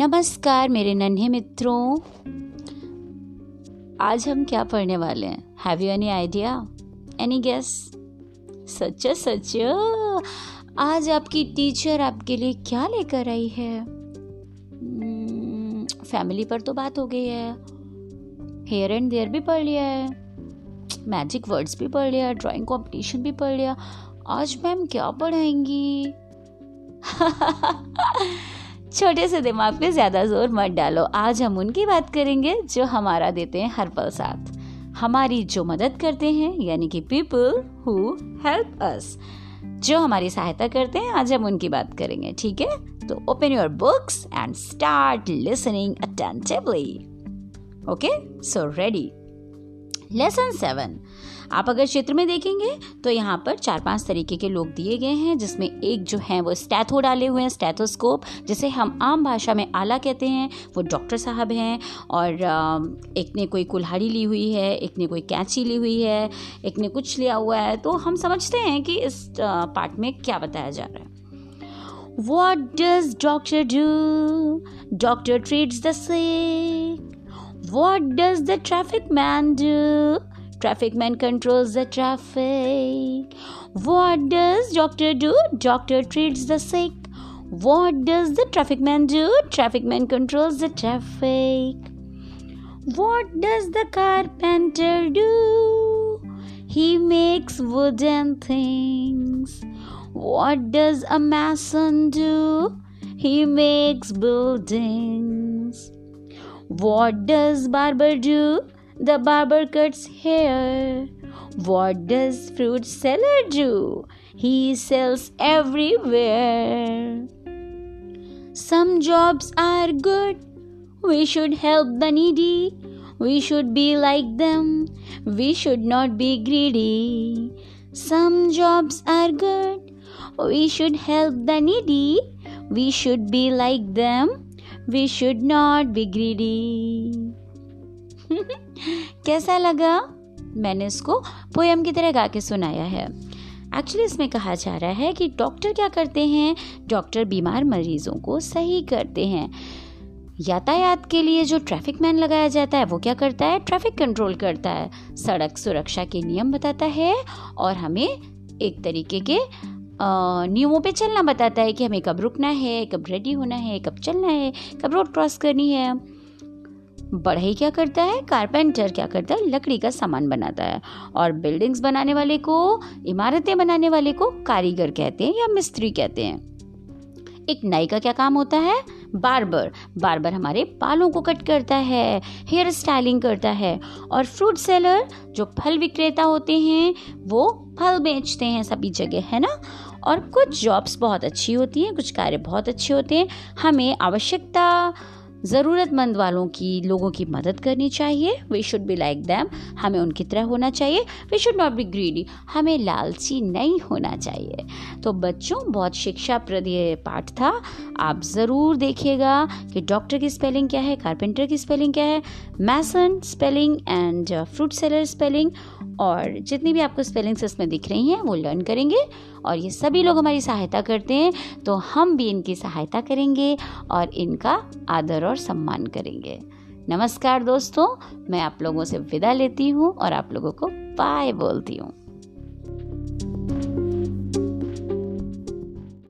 नमस्कार मेरे नन्हे मित्रों। आज हम क्या पढ़ने वाले हैं? Have you any idea any guess सच सच आज आपकी टीचर आपके लिए क्या लेकर आई है? फैमिली hmm, पर तो बात हो गई है। हेयर एंड देयर भी पढ़ लिया है। मैजिक वर्ड्स भी पढ़ लिया ड्राइंग कंपटीशन भी पढ़ लिया। आज मैम क्या पढ़ाएँगी? छोटे से दिमाग पे ज़्यादा ज़ोर मत डालो। आज हम उनकी बात करेंगे जो हमारा देते हैं हर पल साथ। हमारी जो मदद करते हैं, यानी कि पीपल हु हेल्प अस जो हमारी सहायता करते हैं, आज हम उनकी बात करेंगे, ठीक है? तो open your books and start listening attentively okay so ready lesson seven आप अगर चित्र में देखेंगे तो यहाँ पर चार पाँच तरीके के लोग दिए गए हैं, जिसमें एक जो है वो स्टैथो डाले हुए हैं, स्टैथोस्कोप, जिसे हम आम भाषा में आला कहते हैं, वो डॉक्टर साहब हैं, और एक ने कोई कुल्हाड़ी ली हुई है, एक ने कोई कैंची ली हुई है, एक ने कुछ लिया हुआ है तो हम समझते हैं कि इस पार्ट में क्या बताया जा रहा है What does doctor do? Doctor treats the sick. What does the traffic man do? Traffic man controls the traffic. What does doctor do? Doctor treats the sick. What does the traffic man do? Traffic man controls the traffic. What does the carpenter do? He makes wooden things. What does a mason do? He makes buildings. What does barber do? The barber cuts hair. What does fruit seller do? He sells everywhere. Some jobs are good. We should help the needy. We should be like them. We should not be greedy. Some jobs are good. We should help the needy. We should be like them. We should not be greedy. कैसा लगा? मैंने इसको poem की तरह गा के सुनाया है। एक्चुअली इसमें कहा जा रहा है कि डॉक्टर क्या करते हैं? डॉक्टर बीमार मरीजों को सही करते हैं। यातायात के लिए जो ट्रैफ़िक मैन लगाया जाता है, वो क्या करता है? ट्रैफ़िक कंट्रोल करता है। सड़क सुरक्षा के नियम बताता है और हमें एक तरीके के नियमों पे चलना बताता है कि हमें कब रुकना है, कब रेडी होना है, कब चलना है, कब रोड क्रॉस करनी है। बढ़ई क्या करता है? कारपेंटर क्या करता है? लकड़ी का सामान बनाता है। और बिल्डिंग्स बनाने वाले को, इमारतें बनाने वाले को कारीगर कहते हैं या मिस्त्री कहते हैं। एक नाई का क्या काम होता है? बार्बर। बार्बर हमारे बालों को कट करता है, हेयर स्टाइलिंग करता है। और फ्रूट सेलर, जो फल विक्रेता होते हैं, वो फल बेचते हैं सभी जगह, है ना? और कुछ जॉब्स बहुत अच्छी होती हैं, कुछ कार्य बहुत अच्छे होते हैं। हमें आवश्यकता ज़रूरतमंद वालों की, लोगों की मदद करनी चाहिए। We should be like them हमें उनकी तरह होना चाहिए। We should not be greedy हमें लालची नहीं होना चाहिए। तो बच्चों, बहुत शिक्षाप्रद ये पाठ था। आप ज़रूर देखिएगा कि डॉक्टर की स्पेलिंग क्या है कारपेंटर की स्पेलिंग क्या है mason spelling and fruit seller spelling और जितनी भी आपको स्पेलिंग्स इसमें दिख रही हैं, वो लर्न करेंगे और ये सभी लोग हमारी सहायता करते हैं तो हम भी इनकी सहायता करेंगे और इनका आदर और सम्मान करेंगे। नमस्कार दोस्तों, मैं आप लोगों से विदा लेती हूँ और आप लोगों को बाय बोलती हूँ।